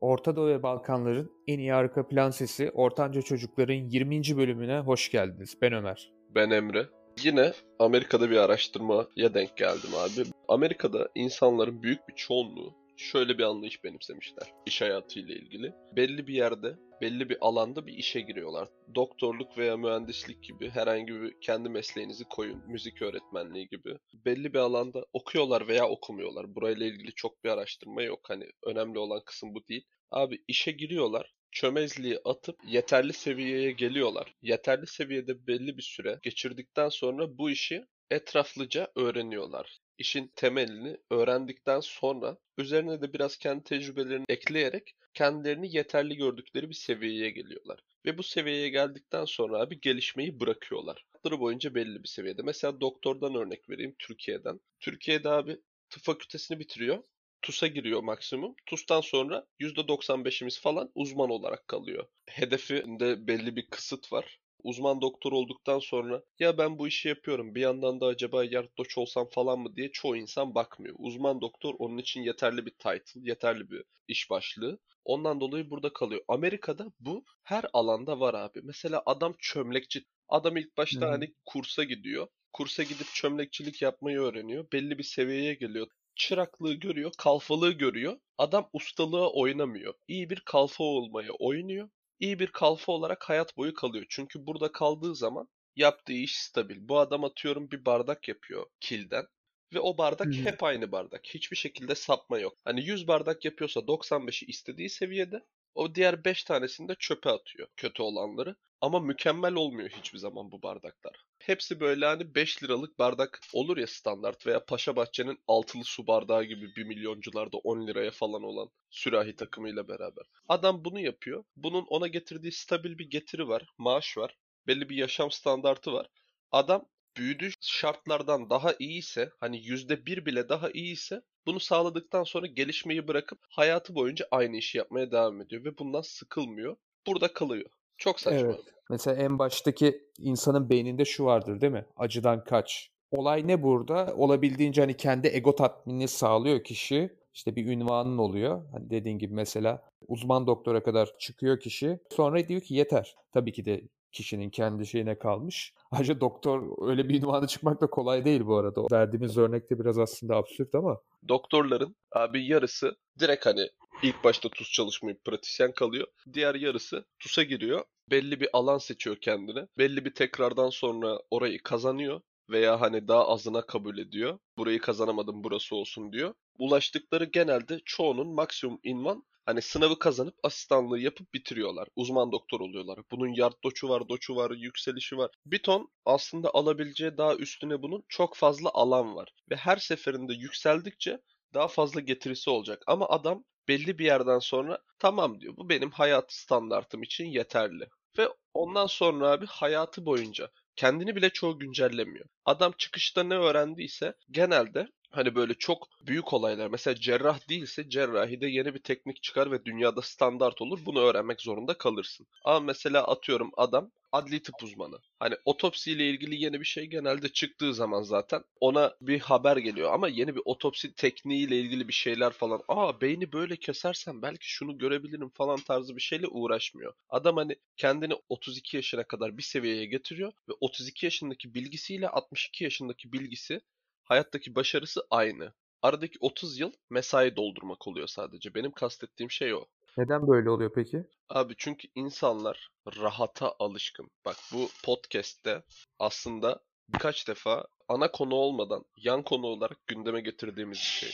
Orta Doğu ve Balkanların en iyi arka plan sesi Ortanca Çocukların 20. bölümüne hoş geldiniz. Ben Ömer. Ben Emre. Yine Amerika'da bir araştırmaya denk geldim abi. Amerika'da insanların büyük bir çoğunluğu şöyle bir anlayış benimsemişler iş hayatıyla ilgili. Belli bir yerde, belli bir alanda bir işe giriyorlar. Doktorluk veya mühendislik gibi herhangi bir kendi mesleğinizi koyun, müzik öğretmenliği gibi. Belli bir alanda okuyorlar veya okumuyorlar. Burayla ilgili çok bir araştırma yok. Hani önemli olan kısım bu değil. Abi işe giriyorlar çömezliği atıp yeterli seviyeye geliyorlar. Yeterli seviyede belli bir süre geçirdikten sonra bu işi etraflıca öğreniyorlar. İşin temelini öğrendikten sonra üzerine de biraz kendi tecrübelerini ekleyerek kendilerini yeterli gördükleri bir seviyeye geliyorlar. Ve bu seviyeye geldikten sonra abi gelişmeyi bırakıyorlar. Hayatları boyunca belli bir seviyede. Mesela doktordan örnek vereyim Türkiye'den. Türkiye'de abi tıp fakültesini bitiriyor. TUS'a giriyor maksimum. TUS'tan sonra %95'imiz falan uzman olarak kalıyor. Hedefinde belli bir kısıt var. Uzman doktor olduktan sonra ya ben bu işi yapıyorum bir yandan da acaba yardımcı olsam falan mı diye çoğu insan bakmıyor. Uzman doktor onun için yeterli bir title, yeterli bir iş başlığı. Ondan dolayı burada kalıyor. Amerika'da bu her alanda var abi. Mesela adam çömlekçi. Adam ilk başta hmm. hani kursa gidiyor. Kursa gidip çömlekçilik yapmayı öğreniyor. Belli bir seviyeye geliyor çıraklığı görüyor, kalfalığı görüyor. Adam ustalığa oynamıyor. İyi bir kalfa olmaya oynuyor. İyi bir kalfa olarak hayat boyu kalıyor. Çünkü burada kaldığı zaman yaptığı iş stabil. Bu adam atıyorum bir bardak yapıyor kilden. Ve o bardak hmm. hep aynı bardak. Hiçbir şekilde sapma yok. Hani 100 bardak yapıyorsa 95'i istediği seviyede. O diğer 5 tanesini de çöpe atıyor. Kötü olanları. Ama mükemmel olmuyor hiçbir zaman bu bardaklar. Hepsi böyle hani 5 liralık bardak olur ya standart veya Paşa Bahçe'nin altılı su bardağı gibi 1 milyoncularda 10 liraya falan olan sürahi takımıyla beraber. Adam bunu yapıyor. Bunun ona getirdiği stabil bir getiri var, maaş var, belli bir yaşam standartı var. Adam büyüdüğü şartlardan daha iyiyse, hani yüzde bir bile daha iyiyse bunu sağladıktan sonra gelişmeyi bırakıp hayatı boyunca aynı işi yapmaya devam ediyor ve bundan sıkılmıyor. Burada kalıyor. Çok saçma. Evet. Mesela en baştaki insanın beyninde şu vardır değil mi? Acıdan kaç. Olay ne burada? Olabildiğince hani kendi ego tatminini sağlıyor kişi. İşte bir ünvanın oluyor. Hani dediğin gibi mesela uzman doktora kadar çıkıyor kişi. Sonra diyor ki yeter. Tabii ki de kişinin kendi şeyine kalmış. Ayrıca doktor öyle bir ünvanı çıkmak da kolay değil bu arada. Verdiğimiz örnekte biraz aslında absürt ama. Doktorların abi yarısı direkt hani ilk başta tuz çalışmayıp pratisyen kalıyor. Diğer yarısı TUS'a giriyor. Belli bir alan seçiyor kendine. Belli bir tekrardan sonra orayı kazanıyor veya hani daha azına kabul ediyor. Burayı kazanamadım burası olsun diyor. Ulaştıkları genelde çoğunun maksimum invan Hani sınavı kazanıp asistanlığı yapıp bitiriyorlar. Uzman doktor oluyorlar. Bunun yard doçu var, doçu var, yükselişi var. Bir ton aslında alabileceği daha üstüne bunun çok fazla alan var. Ve her seferinde yükseldikçe daha fazla getirisi olacak. Ama adam belli bir yerden sonra tamam diyor. Bu benim hayat standartım için yeterli. Ve ondan sonra abi hayatı boyunca kendini bile çoğu güncellemiyor. Adam çıkışta ne öğrendiyse genelde hani böyle çok büyük olaylar mesela cerrah değilse cerrahide yeni bir teknik çıkar ve dünyada standart olur. Bunu öğrenmek zorunda kalırsın. Ama mesela atıyorum adam adli tıp uzmanı. Hani otopsiyle ilgili yeni bir şey genelde çıktığı zaman zaten ona bir haber geliyor. Ama yeni bir otopsi tekniğiyle ilgili bir şeyler falan. Aa beyni böyle kesersen belki şunu görebilirim falan tarzı bir şeyle uğraşmıyor. Adam hani kendini 32 yaşına kadar bir seviyeye getiriyor ve 32 yaşındaki bilgisiyle 62 yaşındaki bilgisi hayattaki başarısı aynı. Aradaki 30 yıl mesai doldurmak oluyor sadece. Benim kastettiğim şey o. Neden böyle oluyor peki? Abi çünkü insanlar rahata alışkın. Bak bu podcast'te aslında birkaç defa ana konu olmadan yan konu olarak gündeme getirdiğimiz bir şey.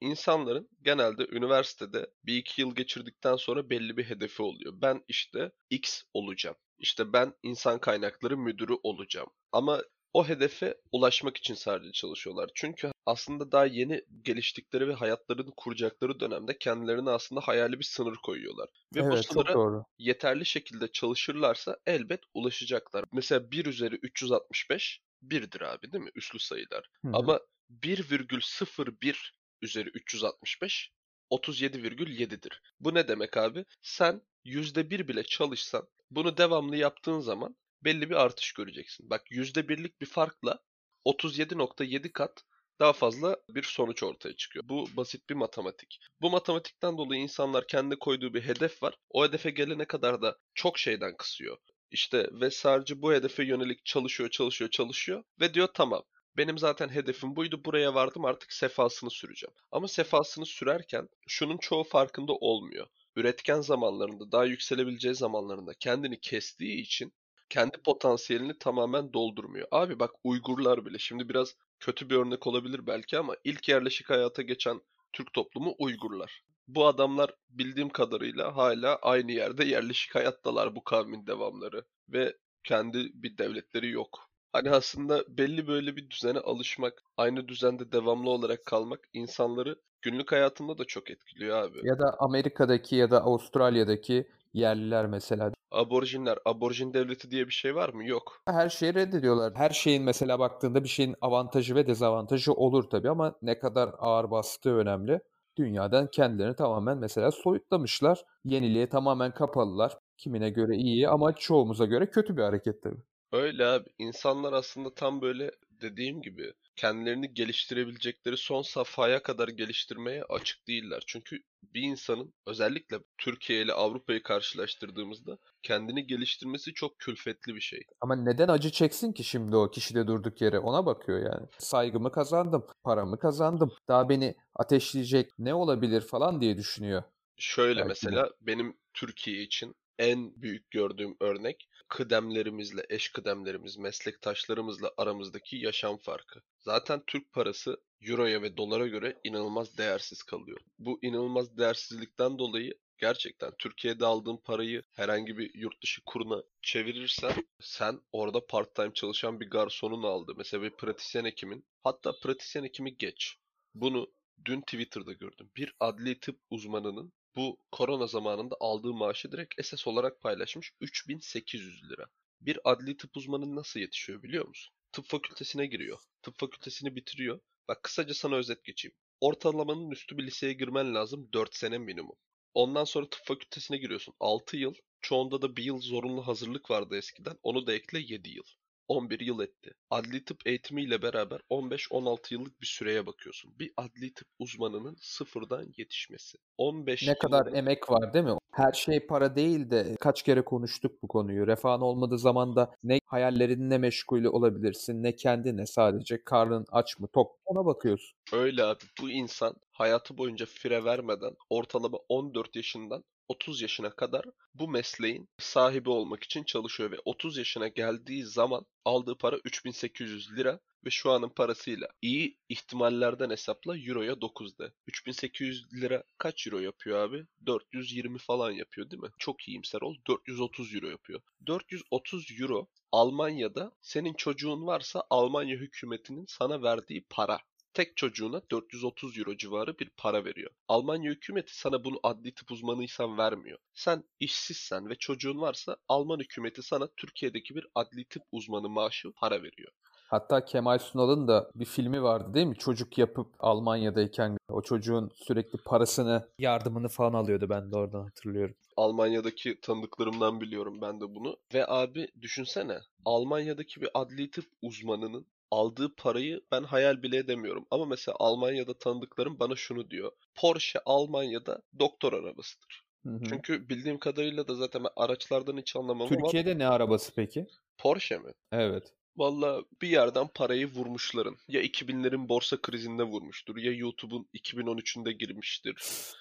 İnsanların genelde üniversitede bir iki yıl geçirdikten sonra belli bir hedefi oluyor. Ben işte X olacağım. İşte ben insan kaynakları müdürü olacağım. Ama o hedefe ulaşmak için sadece çalışıyorlar. Çünkü aslında daha yeni geliştikleri ve hayatlarını kuracakları dönemde kendilerine aslında hayali bir sınır koyuyorlar. Ve evet, bu sınıra yeterli şekilde çalışırlarsa elbet ulaşacaklar. Mesela 1 üzeri 365 1'dir abi değil mi? Üslü sayılar. Hı-hı. Ama 1,01 üzeri 365 37,7'dir. Bu ne demek abi? Sen %1 bile çalışsan bunu devamlı yaptığın zaman belli bir artış göreceksin. Bak %1'lik bir farkla 37.7 kat daha fazla bir sonuç ortaya çıkıyor. Bu basit bir matematik. Bu matematikten dolayı insanlar kendi koyduğu bir hedef var. O hedefe gelene kadar da çok şeyden kısıyor. İşte ve sadece bu hedefe yönelik çalışıyor, çalışıyor, çalışıyor ve diyor tamam benim zaten hedefim buydu. Buraya vardım artık sefasını süreceğim. Ama sefasını sürerken şunun çoğu farkında olmuyor. Üretken zamanlarında, daha yükselebileceği zamanlarında kendini kestiği için kendi potansiyelini tamamen doldurmuyor. Abi bak Uygurlar bile şimdi biraz kötü bir örnek olabilir belki ama ilk yerleşik hayata geçen Türk toplumu Uygurlar. Bu adamlar bildiğim kadarıyla hala aynı yerde yerleşik hayattalar bu kavmin devamları ve kendi bir devletleri yok. Hani aslında belli böyle bir düzene alışmak, aynı düzende devamlı olarak kalmak insanları günlük hayatında da çok etkiliyor abi. Ya da Amerika'daki ya da Avustralya'daki yerliler mesela. Aborjinler, aborjin devleti diye bir şey var mı? Yok. Her şeyi reddediyorlar. Her şeyin mesela baktığında bir şeyin avantajı ve dezavantajı olur tabii ama ne kadar ağır bastığı önemli. Dünyadan kendilerini tamamen mesela soyutlamışlar. Yeniliğe tamamen kapalılar. Kimine göre iyi ama çoğumuza göre kötü bir hareket tabii. Öyle abi. İnsanlar aslında tam böyle dediğim gibi kendilerini geliştirebilecekleri son safhaya kadar geliştirmeye açık değiller. Çünkü bir insanın özellikle Türkiye ile Avrupa'yı karşılaştırdığımızda kendini geliştirmesi çok külfetli bir şey. Ama neden acı çeksin ki şimdi o kişi de durduk yere ona bakıyor yani. Saygımı kazandım, paramı kazandım. Daha beni ateşleyecek ne olabilir falan diye düşünüyor. Şöyle Belki de. mesela benim Türkiye için en büyük gördüğüm örnek kıdemlerimizle, eş kıdemlerimiz, meslektaşlarımızla aramızdaki yaşam farkı. Zaten Türk parası Euro'ya ve dolara göre inanılmaz değersiz kalıyor. Bu inanılmaz değersizlikten dolayı gerçekten Türkiye'de aldığın parayı herhangi bir yurt dışı kuruna çevirirsen sen orada part-time çalışan bir garsonun aldı. Mesela bir pratisyen hekimin hatta pratisyen hekimi geç. Bunu dün Twitter'da gördüm. Bir adli tıp uzmanının bu korona zamanında aldığı maaşı direkt SS olarak paylaşmış 3800 lira. Bir adli tıp uzmanı nasıl yetişiyor biliyor musun? Tıp fakültesine giriyor. Tıp fakültesini bitiriyor. Bak kısaca sana özet geçeyim. Ortalamanın üstü bir liseye girmen lazım 4 sene minimum. Ondan sonra tıp fakültesine giriyorsun 6 yıl. Çoğunda da bir yıl zorunlu hazırlık vardı eskiden. Onu da ekle 7 yıl. 11 yıl etti. Adli tıp eğitimiyle beraber 15-16 yıllık bir süreye bakıyorsun. Bir adli tıp uzmanının sıfırdan yetişmesi. 15 Ne kadar emek var değil mi? Her şey para değil de kaç kere konuştuk bu konuyu. Refahın olmadığı zamanda ne hayallerinle meşgul olabilirsin ne kendine sadece karnın aç mı tok mu ona bakıyorsun. Öyle abi. Bu insan hayatı boyunca fire vermeden ortalama 14 yaşından 30 yaşına kadar bu mesleğin sahibi olmak için çalışıyor ve 30 yaşına geldiği zaman aldığı para 3800 lira ve şu anın parasıyla iyi ihtimallerden hesapla euroya 9'da. 3800 lira kaç euro yapıyor abi? 420 falan yapıyor değil mi? Çok iyimser ol. 430 euro yapıyor. 430 euro Almanya'da senin çocuğun varsa Almanya hükümetinin sana verdiği para tek çocuğuna 430 euro civarı bir para veriyor. Almanya hükümeti sana bunu adli tıp uzmanıysan vermiyor. Sen işsizsen ve çocuğun varsa Alman hükümeti sana Türkiye'deki bir adli tıp uzmanı maaşı para veriyor. Hatta Kemal Sunal'ın da bir filmi vardı değil mi? Çocuk yapıp Almanya'dayken o çocuğun sürekli parasını, yardımını falan alıyordu ben de oradan hatırlıyorum. Almanya'daki tanıdıklarımdan biliyorum ben de bunu. Ve abi düşünsene Almanya'daki bir adli tıp uzmanının aldığı parayı ben hayal bile edemiyorum. Ama mesela Almanya'da tanıdıklarım bana şunu diyor. Porsche Almanya'da doktor arabasıdır. Hı hı. Çünkü bildiğim kadarıyla da zaten ben araçlardan hiç anlamam ama Türkiye'de ne arabası peki? Porsche mi? Evet. Valla bir yerden parayı vurmuşların. Ya 2000'lerin borsa krizinde vurmuştur ya YouTube'un 2013'ünde girmiştir.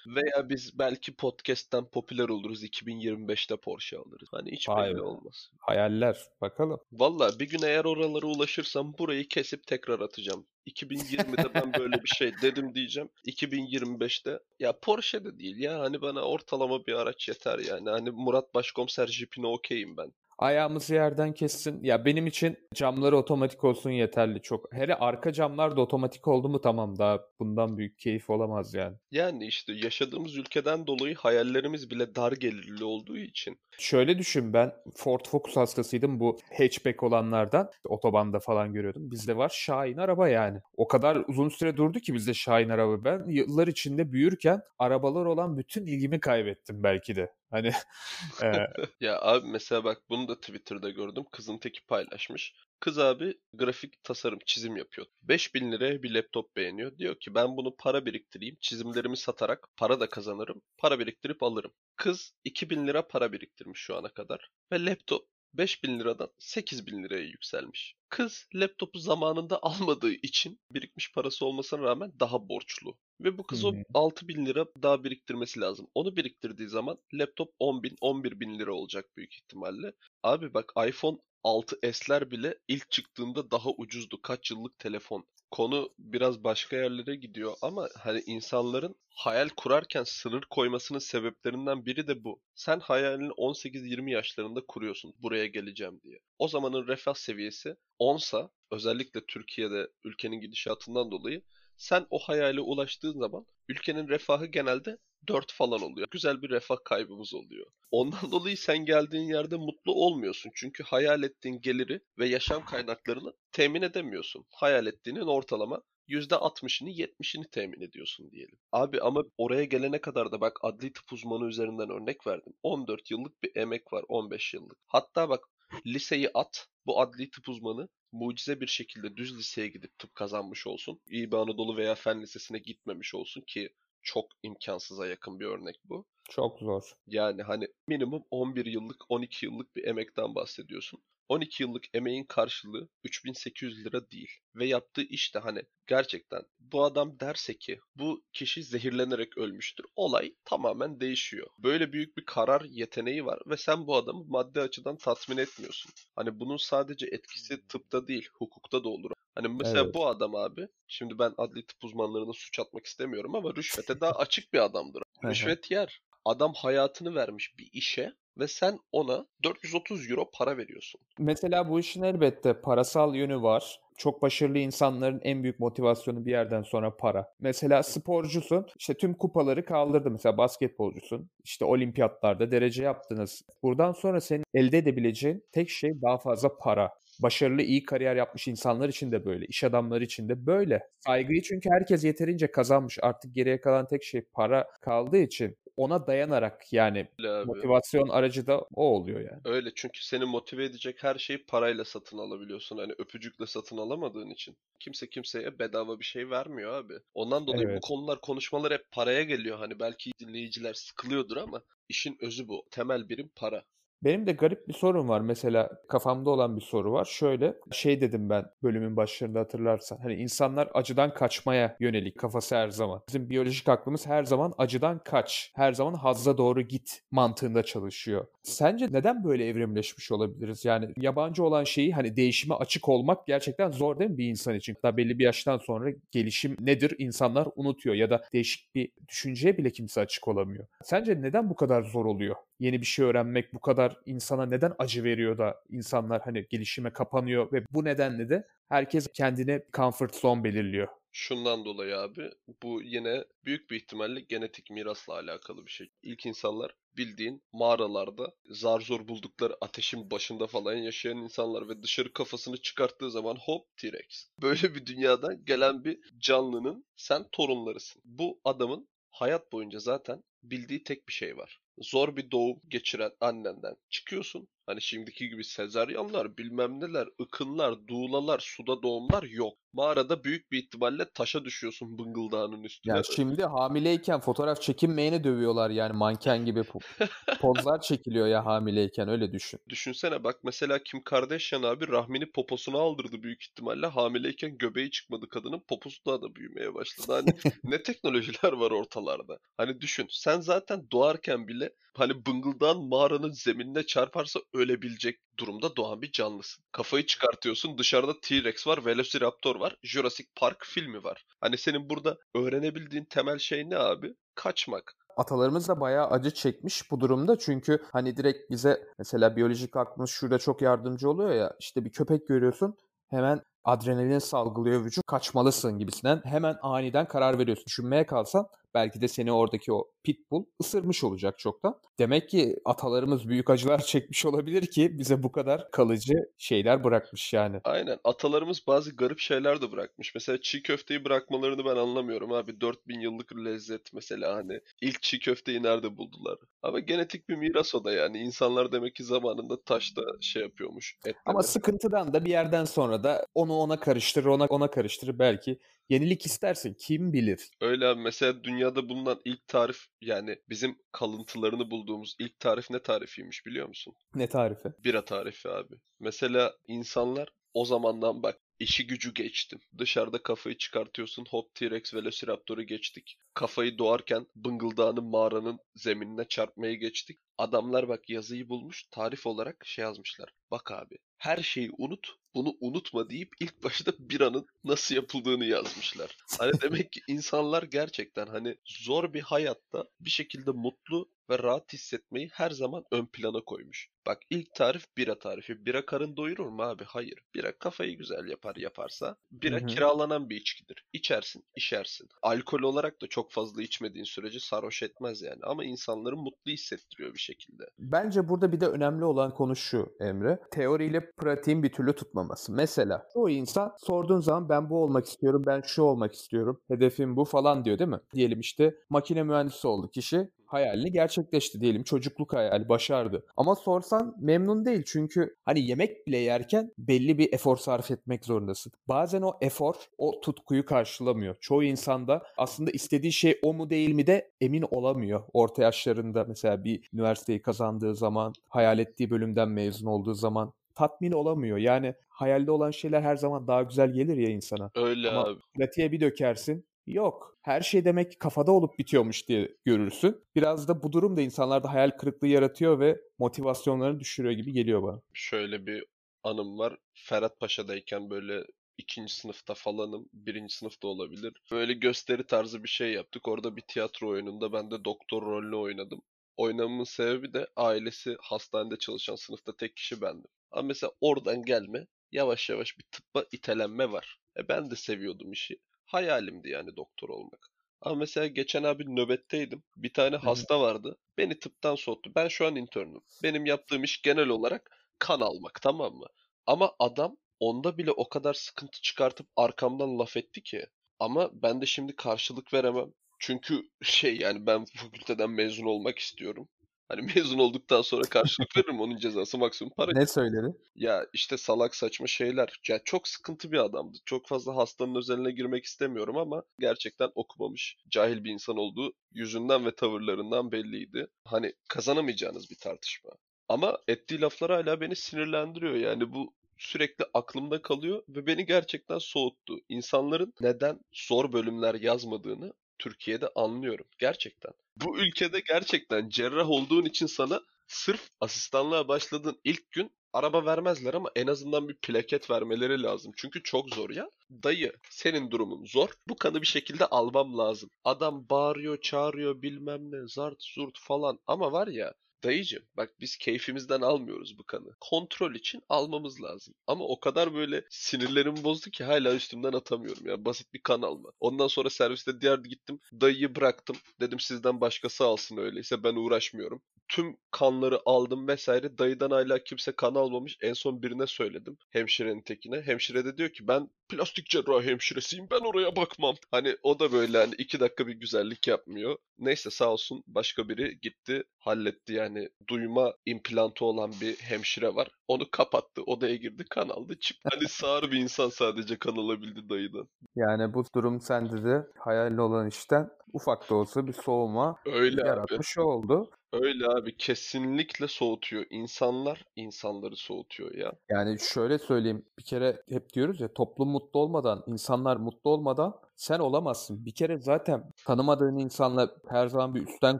Veya biz belki podcast'ten popüler oluruz 2025'te Porsche alırız. Hani hiç Vay belli be. olmaz. Hayaller. Bakalım. Valla bir gün eğer oralara ulaşırsam burayı kesip tekrar atacağım. 2020'de ben böyle bir şey dedim diyeceğim. 2025'te ya Porsche de değil ya hani bana ortalama bir araç yeter yani. Hani Murat Başkomiser jipine okeyim ben. Ayağımızı yerden kessin. Ya benim için camları otomatik olsun yeterli çok. Hele arka camlar da otomatik oldu mu tamam daha bundan büyük keyif olamaz yani. Yani işte yaşadığımız ülkeden dolayı hayallerimiz bile dar gelirli olduğu için. Şöyle düşün ben Ford Focus hastasıydım bu hatchback olanlardan. Otobanda falan görüyordum. Bizde var Şahin araba yani. O kadar uzun süre durdu ki bizde Şahin araba. Ben yıllar içinde büyürken arabalar olan bütün ilgimi kaybettim belki de. Hani e, Ya abi mesela bak bunu da Twitter'da gördüm. Kızın teki paylaşmış. Kız abi grafik tasarım çizim yapıyor. 5000 liraya bir laptop beğeniyor. Diyor ki ben bunu para biriktireyim. Çizimlerimi satarak para da kazanırım. Para biriktirip alırım. Kız 2000 lira para biriktirmiş şu ana kadar. Ve laptop 5000 liradan 8000 liraya yükselmiş. Kız laptopu zamanında almadığı için birikmiş parası olmasına rağmen daha borçlu. Ve bu kız o Hmm. 6000 lira daha biriktirmesi lazım. Onu biriktirdiği zaman laptop 10 bin 11 bin lira olacak büyük ihtimalle. Abi bak iPhone 6s'ler bile ilk çıktığında daha ucuzdu. Kaç yıllık telefon. Konu biraz başka yerlere gidiyor ama hani insanların hayal kurarken sınır koymasının sebeplerinden biri de bu. Sen hayalini 18-20 yaşlarında kuruyorsun buraya geleceğim diye. O zamanın refah seviyesi 10'sa özellikle Türkiye'de ülkenin gidişatından dolayı sen o hayale ulaştığın zaman ülkenin refahı genelde 4 falan oluyor. Güzel bir refah kaybımız oluyor. Ondan dolayı sen geldiğin yerde mutlu olmuyorsun. Çünkü hayal ettiğin geliri ve yaşam kaynaklarını temin edemiyorsun. Hayal ettiğinin ortalama %60'ını 70'ini temin ediyorsun diyelim. Abi ama oraya gelene kadar da bak adli tıp uzmanı üzerinden örnek verdim. 14 yıllık bir emek var 15 yıllık. Hatta bak liseyi at bu adli tıp uzmanı mucize bir şekilde düz liseye gidip tıp kazanmış olsun. İyi bir Anadolu veya Fen Lisesi'ne gitmemiş olsun ki çok imkansıza yakın bir örnek bu. Çok zor. Yani hani minimum 11 yıllık 12 yıllık bir emekten bahsediyorsun. 12 yıllık emeğin karşılığı 3800 lira değil. Ve yaptığı iş de hani gerçekten bu adam derse ki bu kişi zehirlenerek ölmüştür. Olay tamamen değişiyor. Böyle büyük bir karar yeteneği var ve sen bu adamı maddi açıdan tatmin etmiyorsun. Hani bunun sadece etkisi tıpta değil hukukta da olur. Hani mesela Evet. bu adam abi şimdi ben adli tıp uzmanlarına suç atmak istemiyorum ama rüşvete daha açık bir adamdır. Rüşvet yer. Adam hayatını vermiş bir işe ve sen ona 430 euro para veriyorsun. Mesela bu işin elbette parasal yönü var. Çok başarılı insanların en büyük motivasyonu bir yerden sonra para. Mesela sporcusun, işte tüm kupaları kaldırdı. Mesela basketbolcusun, işte olimpiyatlarda derece yaptınız. Buradan sonra senin elde edebileceğin tek şey daha fazla para. Başarılı, iyi kariyer yapmış insanlar için de böyle, iş adamları için de böyle. Saygıyı çünkü herkes yeterince kazanmış. Artık geriye kalan tek şey para kaldığı için ona dayanarak yani Öyle abi. motivasyon aracı da o oluyor yani. Öyle çünkü seni motive edecek her şeyi parayla satın alabiliyorsun. Hani öpücükle satın alamadığın için. Kimse kimseye bedava bir şey vermiyor abi. Ondan dolayı bu Evet. konular, konuşmalar hep paraya geliyor. Hani belki dinleyiciler sıkılıyordur ama işin özü bu. Temel birim para. Benim de garip bir sorum var. Mesela kafamda olan bir soru var. Şöyle şey dedim ben bölümün başlarında hatırlarsan. Hani insanlar acıdan kaçmaya yönelik kafası her zaman. Bizim biyolojik aklımız her zaman acıdan kaç. Her zaman hazza doğru git mantığında çalışıyor. Sence neden böyle evrimleşmiş olabiliriz? Yani yabancı olan şeyi hani değişime açık olmak gerçekten zor değil mi bir insan için? Hatta belli bir yaştan sonra gelişim nedir insanlar unutuyor ya da değişik bir düşünceye bile kimse açık olamıyor. Sence neden bu kadar zor oluyor? Yeni bir şey öğrenmek bu kadar insana neden acı veriyor da insanlar hani gelişime kapanıyor ve bu nedenle de herkes kendine comfort zone belirliyor. Şundan dolayı abi bu yine büyük bir ihtimalle genetik mirasla alakalı bir şey. İlk insanlar bildiğin mağaralarda zar zor buldukları ateşin başında falan yaşayan insanlar ve dışarı kafasını çıkarttığı zaman hop T-Rex. Böyle bir dünyadan gelen bir canlının sen torunlarısın. Bu adamın hayat boyunca zaten bildiği tek bir şey var. Zor bir doğum geçiren annenden çıkıyorsun. Hani şimdiki gibi sezaryenler, bilmem neler, ıkınlar, tuğlalar, suda doğumlar yok. Mağarada büyük bir ihtimalle taşa düşüyorsun bıngıldağının üstüne. Yani şimdi hamileyken fotoğraf çekinmeyeni dövüyorlar yani manken gibi po- pozlar çekiliyor ya hamileyken öyle düşün. Düşünsene bak mesela Kim Kardashian abi rahmini poposuna aldırdı büyük ihtimalle. Hamileyken göbeği çıkmadı kadının poposu daha da büyümeye başladı. Hani ne teknolojiler var ortalarda. Hani düşün sen zaten doğarken bile hani bıngıldağın mağaranın zeminine çarparsa ölebilecek durumda doğan bir canlısın. Kafayı çıkartıyorsun dışarıda T-Rex var, Velociraptor var, Jurassic Park filmi var. Hani senin burada öğrenebildiğin temel şey ne abi? Kaçmak. Atalarımız da bayağı acı çekmiş bu durumda çünkü hani direkt bize mesela biyolojik aklımız şurada çok yardımcı oluyor ya işte bir köpek görüyorsun hemen adrenalin salgılıyor vücut kaçmalısın gibisinden hemen aniden karar veriyorsun. Düşünmeye kalsan belki de seni oradaki o pitbull ısırmış olacak çoktan. Demek ki atalarımız büyük acılar çekmiş olabilir ki bize bu kadar kalıcı şeyler bırakmış yani. Aynen. Atalarımız bazı garip şeyler de bırakmış. Mesela çiğ köfteyi bırakmalarını ben anlamıyorum abi. 4000 yıllık lezzet mesela hani. ilk çiğ köfteyi nerede buldular? Ama genetik bir miras o da yani. İnsanlar demek ki zamanında taşta şey yapıyormuş. Ama sıkıntıdan da bir yerden sonra da onu ona karıştırır, ona ona karıştırır belki Yenilik istersin kim bilir. Öyle abi mesela dünyada bulunan ilk tarif yani bizim kalıntılarını bulduğumuz ilk tarif ne tarifiymiş biliyor musun? Ne tarifi? Bira tarifi abi. Mesela insanlar o zamandan bak işi gücü geçtim. Dışarıda kafayı çıkartıyorsun. Hop T-Rex Velociraptor'u geçtik. Kafayı doğarken bıngıldağını mağaranın zeminine çarpmayı geçtik. Adamlar bak yazıyı bulmuş tarif olarak şey yazmışlar. Bak abi her şeyi unut bunu unutma deyip ilk başta biranın nasıl yapıldığını yazmışlar. Hani demek ki insanlar gerçekten hani zor bir hayatta bir şekilde mutlu ve rahat hissetmeyi her zaman ön plana koymuş. Bak ilk tarif bira tarifi. Bira karın doyurur mu abi? Hayır. Bira kafayı güzel yapar yaparsa. Bira Hı-hı. kiralanan bir içkidir. İçersin, içersin. Alkol olarak da çok fazla içmediğin sürece sarhoş etmez yani. Ama insanları mutlu hissettiriyor bir şekilde. Bence burada bir de önemli olan konu şu Emre. Teoriyle pratiğin bir türlü tutmaması. Mesela o insan sorduğun zaman ben bu olmak istiyorum, ben şu olmak istiyorum, hedefim bu falan diyor değil mi? Diyelim işte makine mühendisi oldu kişi hayalini gerçekleşti diyelim. Çocukluk hayali başardı. Ama sorsan memnun değil çünkü hani yemek bile yerken belli bir efor sarf etmek zorundasın. Bazen o efor o tutkuyu karşılamıyor. Çoğu insanda aslında istediği şey o mu değil mi de emin olamıyor. Orta yaşlarında mesela bir üniversiteyi kazandığı zaman, hayal ettiği bölümden mezun olduğu zaman tatmin olamıyor. Yani hayalde olan şeyler her zaman daha güzel gelir ya insana. Öyle Ama abi. Pratiğe bir dökersin Yok. Her şey demek kafada olup bitiyormuş diye görürsün. Biraz da bu durum da insanlarda hayal kırıklığı yaratıyor ve motivasyonlarını düşürüyor gibi geliyor bana. Şöyle bir anım var. Ferhat Paşa'dayken böyle ikinci sınıfta falanım. Birinci sınıfta olabilir. Böyle gösteri tarzı bir şey yaptık. Orada bir tiyatro oyununda ben de doktor rolünü oynadım. Oynamamın sebebi de ailesi hastanede çalışan sınıfta tek kişi bendim. Ama mesela oradan gelme yavaş yavaş bir tıbba itelenme var. E ben de seviyordum işi hayalimdi yani doktor olmak. Ama mesela geçen abi nöbetteydim. Bir tane hasta vardı. Beni tıptan soğuttu. Ben şu an internüm. Benim yaptığım iş genel olarak kan almak tamam mı? Ama adam onda bile o kadar sıkıntı çıkartıp arkamdan laf etti ki. Ama ben de şimdi karşılık veremem. Çünkü şey yani ben fakülteden mezun olmak istiyorum. Hani mezun olduktan sonra karşılık veririm onun cezası maksimum para. Ne söyledi? Ya işte salak saçma şeyler. Ya çok sıkıntı bir adamdı. Çok fazla hastanın özeline girmek istemiyorum ama gerçekten okumamış, cahil bir insan olduğu yüzünden ve tavırlarından belliydi. Hani kazanamayacağınız bir tartışma. Ama ettiği laflar hala beni sinirlendiriyor. Yani bu sürekli aklımda kalıyor ve beni gerçekten soğuttu. İnsanların neden zor bölümler yazmadığını Türkiye'de anlıyorum. Gerçekten. Bu ülkede gerçekten cerrah olduğun için sana sırf asistanlığa başladığın ilk gün araba vermezler ama en azından bir plaket vermeleri lazım. Çünkü çok zor ya. Dayı senin durumun zor. Bu kanı bir şekilde almam lazım. Adam bağırıyor, çağırıyor bilmem ne zart zurt falan ama var ya Dayıcım bak biz keyfimizden almıyoruz bu kanı. Kontrol için almamız lazım. Ama o kadar böyle sinirlerimi bozdu ki hala üstümden atamıyorum ya. Basit bir kan alma. Ondan sonra serviste diğer gittim. Dayıyı bıraktım. Dedim sizden başkası alsın öyleyse ben uğraşmıyorum tüm kanları aldım vesaire. Dayıdan hala kimse kan almamış. En son birine söyledim. Hemşirenin tekine. Hemşire de diyor ki ben plastik cerrah hemşiresiyim. Ben oraya bakmam. Hani o da böyle hani iki dakika bir güzellik yapmıyor. Neyse sağ olsun başka biri gitti halletti yani duyma implantı olan bir hemşire var. Onu kapattı. Odaya girdi kan aldı çıktı. Hani sağır bir insan sadece kan alabildi dayıdan. Yani bu durum sende de hayalli olan işten ufak da olsa bir soğuma Öyle yaratmış abi. oldu. Öyle abi kesinlikle soğutuyor. İnsanlar insanları soğutuyor ya. Yani şöyle söyleyeyim bir kere hep diyoruz ya toplum mutlu olmadan, insanlar mutlu olmadan sen olamazsın. Bir kere zaten tanımadığın insanla her zaman bir üstten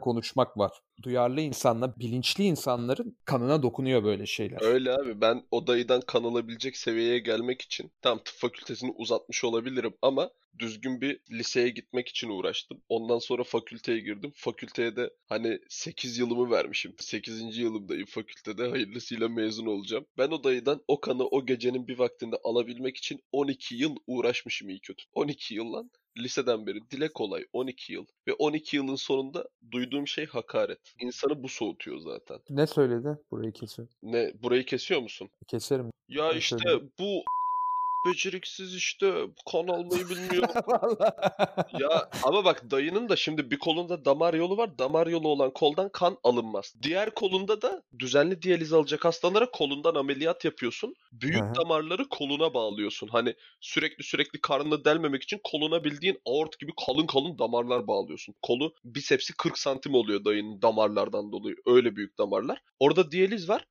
konuşmak var. Duyarlı insanla, bilinçli insanların kanına dokunuyor böyle şeyler. Öyle abi ben o dayıdan kan alabilecek seviyeye gelmek için tam tıp fakültesini uzatmış olabilirim ama düzgün bir liseye gitmek için uğraştım. Ondan sonra fakülteye girdim. Fakülteye de hani 8 yılımı vermişim. 8. yılımdayım fakültede. Hayırlısıyla mezun olacağım. Ben o dayıdan o kanı o gecenin bir vaktinde alabilmek için 12 yıl uğraşmışım iyi kötü. 12 yıl lan liseden beri dile kolay 12 yıl ve 12 yılın sonunda duyduğum şey hakaret. İnsanı bu soğutuyor zaten. Ne söyledi? Burayı kesiyor. Ne burayı kesiyor musun? Keserim. Ya Ne işte söyledi? bu beceriksiz işte kan almayı bilmiyor. Ya ama bak dayının da şimdi bir kolunda damar yolu var. Damar yolu olan koldan kan alınmaz. Diğer kolunda da düzenli diyaliz alacak hastalara kolundan ameliyat yapıyorsun. Büyük Hı hı. damarları koluna bağlıyorsun. Hani sürekli sürekli karnını delmemek için koluna bildiğin aort gibi kalın kalın damarlar bağlıyorsun. Kolu bisepsi 40 santim oluyor dayının damarlardan dolayı. Öyle büyük damarlar. Orada diyaliz var.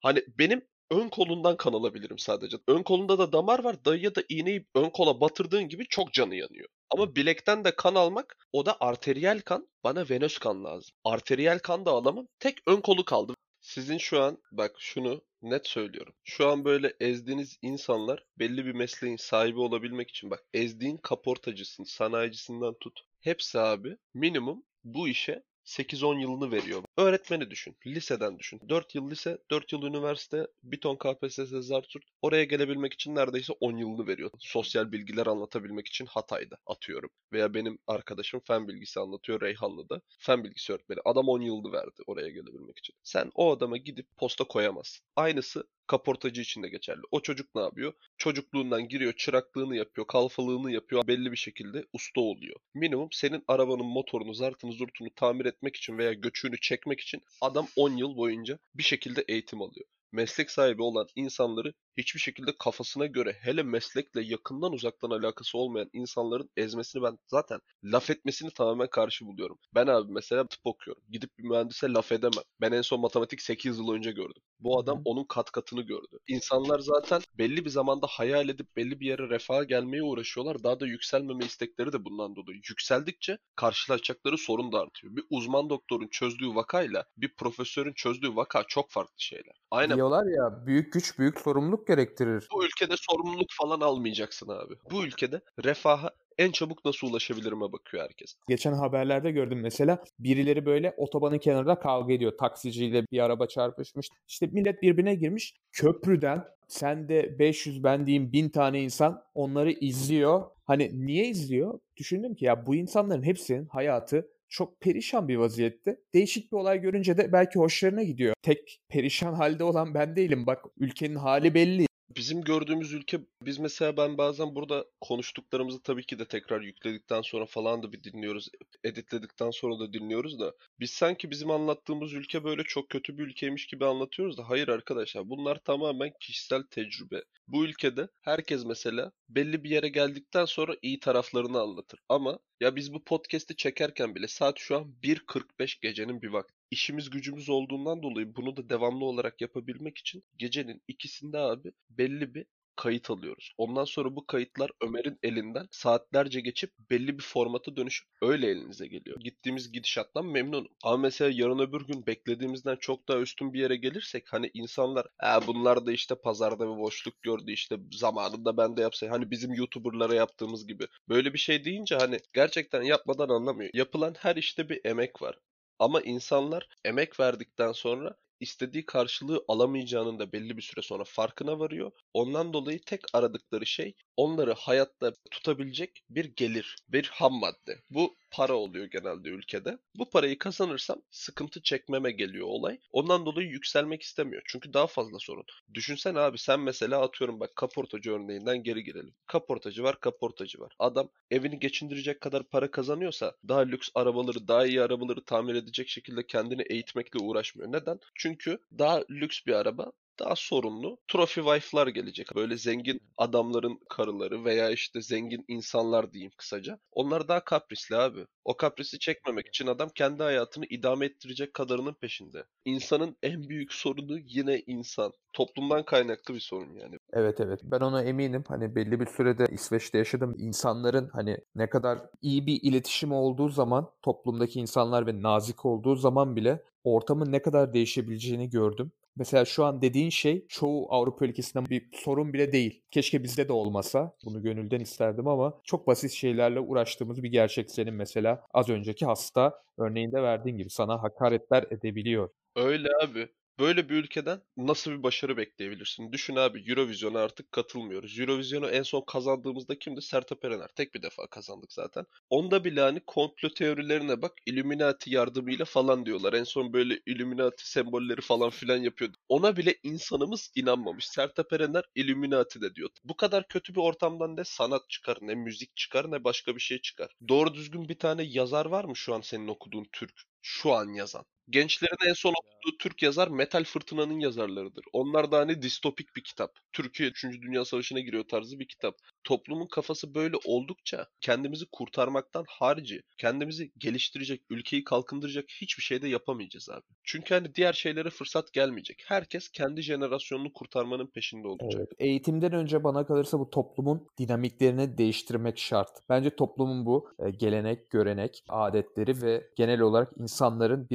Hani benim ön kolundan kan alabilirim sadece. Ön kolunda da damar var. Dayıya da iğneyi ön kola batırdığın gibi çok canı yanıyor. Ama bilekten de kan almak o da arteriyel kan. Bana venöz kan lazım. Arteriyel kan da alamam. Tek ön kolu kaldı. Sizin şu an bak şunu net söylüyorum. Şu an böyle ezdiğiniz insanlar belli bir mesleğin sahibi olabilmek için bak ezdiğin kaportacısın, sanayicisinden tut. Hepsi abi minimum bu işe 8-10 yılını veriyor. Öğretmeni düşün. Liseden düşün. 4 yıl lise, 4 yıl üniversite, bir ton KPSS Zartürt. Oraya gelebilmek için neredeyse 10 yılını veriyor. Sosyal bilgiler anlatabilmek için Hatay'da atıyorum. Veya benim arkadaşım fen bilgisi anlatıyor Reyhanlı'da. Fen bilgisi öğretmeni. Adam 10 yılını verdi oraya gelebilmek için. Sen o adama gidip posta koyamazsın. Aynısı kaportacı için de geçerli. O çocuk ne yapıyor? Çocukluğundan giriyor, çıraklığını yapıyor, kalfalığını yapıyor. Belli bir şekilde usta oluyor. Minimum senin arabanın motorunu, zartını, zurtunu tamir etmek için veya göçüğünü çekmek için adam 10 yıl boyunca bir şekilde eğitim alıyor. Meslek sahibi olan insanları hiçbir şekilde kafasına göre hele meslekle yakından uzaktan alakası olmayan insanların ezmesini ben zaten laf etmesini tamamen karşı buluyorum. Ben abi mesela tıp okuyorum. Gidip bir mühendise laf edemem. Ben en son matematik 8 yıl önce gördüm. Bu adam onun kat katını gördü. İnsanlar zaten belli bir zamanda hayal edip belli bir yere refaha gelmeye uğraşıyorlar. Daha da yükselmeme istekleri de bundan dolayı. Yükseldikçe karşılaşacakları sorun da artıyor. Bir uzman doktorun çözdüğü vakayla bir profesörün çözdüğü vaka çok farklı şeyler. Aynen Diyorlar ya büyük güç büyük sorumluluk gerektirir. bu ülkede sorumluluk falan almayacaksın abi. Bu ülkede refaha en çabuk nasıl ulaşabilirime bakıyor herkes. Geçen haberlerde gördüm mesela birileri böyle otobanın kenarında kavga ediyor. Taksiciyle bir araba çarpışmış. İşte millet birbirine girmiş. Köprüden sen de 500 ben diyeyim 1000 tane insan onları izliyor. Hani niye izliyor? Düşündüm ki ya bu insanların hepsinin hayatı çok perişan bir vaziyette. Değişik bir olay görünce de belki hoşlarına gidiyor. Tek perişan halde olan ben değilim. Bak ülkenin hali belli. Bizim gördüğümüz ülke, biz mesela ben bazen burada konuştuklarımızı tabii ki de tekrar yükledikten sonra falan da bir dinliyoruz. Editledikten sonra da dinliyoruz da. Biz sanki bizim anlattığımız ülke böyle çok kötü bir ülkeymiş gibi anlatıyoruz da. Hayır arkadaşlar bunlar tamamen kişisel tecrübe. Bu ülkede herkes mesela belli bir yere geldikten sonra iyi taraflarını anlatır. Ama ya biz bu podcast'i çekerken bile saat şu an 1.45 gecenin bir vakti. İşimiz gücümüz olduğundan dolayı bunu da devamlı olarak yapabilmek için gecenin ikisinde abi belli bir kayıt alıyoruz. Ondan sonra bu kayıtlar Ömer'in elinden saatlerce geçip belli bir formata dönüşüp öyle elinize geliyor. Gittiğimiz gidişattan memnunum. Ama mesela yarın öbür gün beklediğimizden çok daha üstün bir yere gelirsek hani insanlar e bunlar da işte pazarda bir boşluk gördü işte zamanında ben de yapsaydım. Hani bizim YouTuber'lara yaptığımız gibi. Böyle bir şey deyince hani gerçekten yapmadan anlamıyor. Yapılan her işte bir emek var. Ama insanlar emek verdikten sonra istediği karşılığı alamayacağının da belli bir süre sonra farkına varıyor. Ondan dolayı tek aradıkları şey onları hayatta tutabilecek bir gelir, bir ham madde. Bu para oluyor genelde ülkede. Bu parayı kazanırsam sıkıntı çekmeme geliyor olay. Ondan dolayı yükselmek istemiyor. Çünkü daha fazla sorun. Düşünsene abi sen mesela atıyorum bak kaportacı örneğinden geri girelim. Kaportacı var, kaportacı var. Adam evini geçindirecek kadar para kazanıyorsa daha lüks arabaları, daha iyi arabaları tamir edecek şekilde kendini eğitmekle uğraşmıyor. Neden? Çünkü daha lüks bir araba daha sorunlu trophy wife'lar gelecek. Böyle zengin adamların karıları veya işte zengin insanlar diyeyim kısaca. Onlar daha kaprisli abi. O kaprisi çekmemek için adam kendi hayatını idame ettirecek kadarının peşinde. İnsanın en büyük sorunu yine insan. Toplumdan kaynaklı bir sorun yani. Evet evet ben ona eminim. Hani belli bir sürede İsveç'te yaşadım. İnsanların hani ne kadar iyi bir iletişim olduğu zaman toplumdaki insanlar ve nazik olduğu zaman bile ortamın ne kadar değişebileceğini gördüm. Mesela şu an dediğin şey çoğu Avrupa ülkesinde bir sorun bile değil. Keşke bizde de olmasa. Bunu gönülden isterdim ama çok basit şeylerle uğraştığımız bir gerçek senin mesela az önceki hasta örneğinde verdiğin gibi sana hakaretler edebiliyor. Öyle abi. Böyle bir ülkeden nasıl bir başarı bekleyebilirsin? Düşün abi Eurovision'a artık katılmıyoruz. Eurovision'u en son kazandığımızda kimdi? Sertab Erener. Tek bir defa kazandık zaten. Onda bile hani komplo teorilerine bak Illuminati yardımıyla falan diyorlar. En son böyle Illuminati sembolleri falan filan yapıyordu. Ona bile insanımız inanmamış. Sertab Erener Illuminati de diyor. Bu kadar kötü bir ortamdan ne sanat çıkar, ne müzik çıkar, ne başka bir şey çıkar. Doğru düzgün bir tane yazar var mı şu an senin okuduğun Türk? Şu an yazan. Gençlerin en son okuduğu Türk yazar Metal Fırtına'nın yazarlarıdır. Onlar da hani distopik bir kitap. Türkiye 3. Dünya Savaşı'na giriyor tarzı bir kitap. Toplumun kafası böyle oldukça kendimizi kurtarmaktan harici, kendimizi geliştirecek, ülkeyi kalkındıracak hiçbir şey de yapamayacağız abi. Çünkü hani diğer şeylere fırsat gelmeyecek. Herkes kendi jenerasyonunu kurtarmanın peşinde olacak. Evet. Eğitimden önce bana kalırsa bu toplumun dinamiklerini değiştirmek şart. Bence toplumun bu e, gelenek, görenek, adetleri ve genel olarak insanların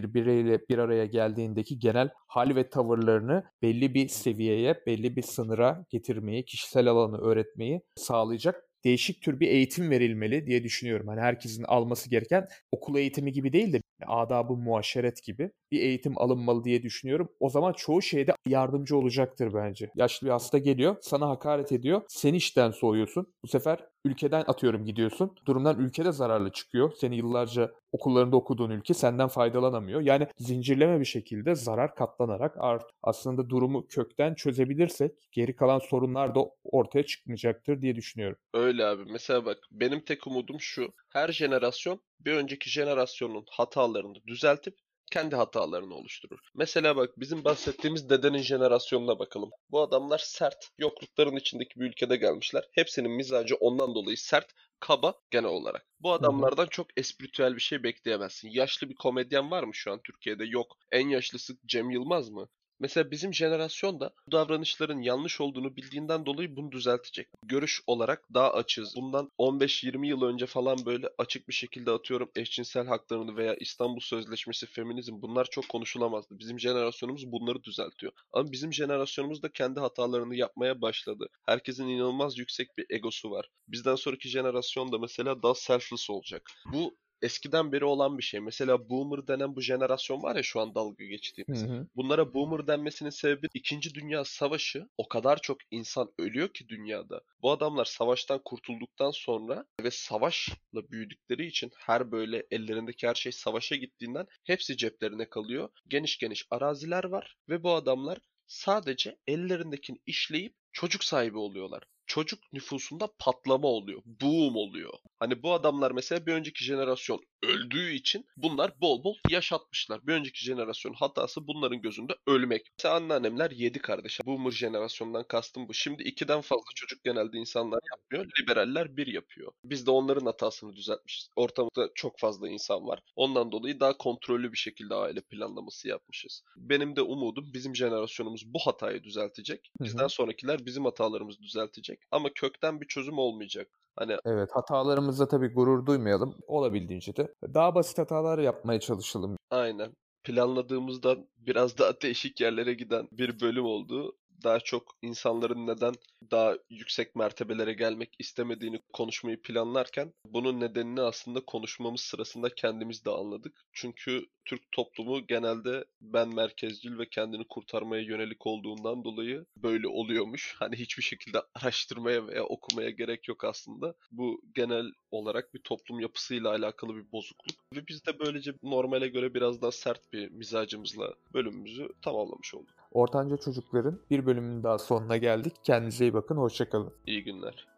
birbiriyle bir araya geldiğindeki genel hal ve tavırlarını belli bir seviyeye, belli bir sınıra getirmeyi, kişisel alanı öğretmeyi sağlayacak değişik tür bir eğitim verilmeli diye düşünüyorum. Hani herkesin alması gereken okul eğitimi gibi değil de adabı muaşeret gibi bir eğitim alınmalı diye düşünüyorum. O zaman çoğu şeyde yardımcı olacaktır bence. Yaşlı bir hasta geliyor, sana hakaret ediyor, sen işten soğuyorsun. Bu sefer ülkeden atıyorum gidiyorsun. Durumdan ülkede zararlı çıkıyor. Seni yıllarca okullarında okuduğun ülke senden faydalanamıyor. Yani zincirleme bir şekilde zarar katlanarak art aslında durumu kökten çözebilirsek geri kalan sorunlar da ortaya çıkmayacaktır diye düşünüyorum. Öyle abi. Mesela bak benim tek umudum şu. Her jenerasyon bir önceki jenerasyonun hatalarını düzeltip kendi hatalarını oluşturur. Mesela bak bizim bahsettiğimiz dedenin jenerasyonuna bakalım. Bu adamlar sert, yoklukların içindeki bir ülkede gelmişler. Hepsinin mizacı ondan dolayı sert, kaba genel olarak. Bu adamlardan çok espritüel bir şey bekleyemezsin. Yaşlı bir komedyen var mı şu an Türkiye'de? Yok. En yaşlısı Cem Yılmaz mı? Mesela bizim jenerasyon da bu davranışların yanlış olduğunu bildiğinden dolayı bunu düzeltecek. Görüş olarak daha açız. Bundan 15-20 yıl önce falan böyle açık bir şekilde atıyorum eşcinsel haklarını veya İstanbul Sözleşmesi, feminizm bunlar çok konuşulamazdı. Bizim jenerasyonumuz bunları düzeltiyor. Ama bizim jenerasyonumuz da kendi hatalarını yapmaya başladı. Herkesin inanılmaz yüksek bir egosu var. Bizden sonraki jenerasyon da mesela daha selfless olacak. Bu eskiden beri olan bir şey. Mesela boomer denen bu jenerasyon var ya şu an dalga geçtiğimiz. Hı hı. Bunlara boomer denmesinin sebebi 2. Dünya Savaşı o kadar çok insan ölüyor ki dünyada. Bu adamlar savaştan kurtulduktan sonra ve savaşla büyüdükleri için her böyle ellerindeki her şey savaşa gittiğinden hepsi ceplerine kalıyor. Geniş geniş araziler var ve bu adamlar sadece ellerindekini işleyip çocuk sahibi oluyorlar çocuk nüfusunda patlama oluyor. Boom oluyor. Hani bu adamlar mesela bir önceki jenerasyon öldüğü için bunlar bol bol yaşatmışlar. Bir önceki jenerasyon hatası bunların gözünde ölmek. Mesela anneannemler yedi kardeş. Boomer jenerasyondan kastım bu. Şimdi ikiden fazla çocuk genelde insanlar yapmıyor. Liberaller bir yapıyor. Biz de onların hatasını düzeltmişiz. Ortamda çok fazla insan var. Ondan dolayı daha kontrollü bir şekilde aile planlaması yapmışız. Benim de umudum bizim jenerasyonumuz bu hatayı düzeltecek. Bizden sonrakiler bizim hatalarımızı düzeltecek. Ama kökten bir çözüm olmayacak. Hani Evet, hatalarımızla tabii gurur duymayalım. Olabildiğince de daha basit hatalar yapmaya çalışalım. aynen planladığımızdan biraz daha değişik yerlere giden bir bölüm oldu. Daha çok insanların neden daha yüksek mertebelere gelmek istemediğini konuşmayı planlarken bunun nedenini aslında konuşmamız sırasında kendimiz de anladık. Çünkü Türk toplumu genelde ben merkezcil ve kendini kurtarmaya yönelik olduğundan dolayı böyle oluyormuş. Hani hiçbir şekilde araştırmaya veya okumaya gerek yok aslında. Bu genel olarak bir toplum yapısıyla alakalı bir bozukluk. Ve biz de böylece normale göre biraz daha sert bir mizacımızla bölümümüzü tamamlamış olduk. Ortanca Çocukların bir bölümünün daha sonuna geldik. Kendinize iyi bakın, hoşçakalın. İyi günler.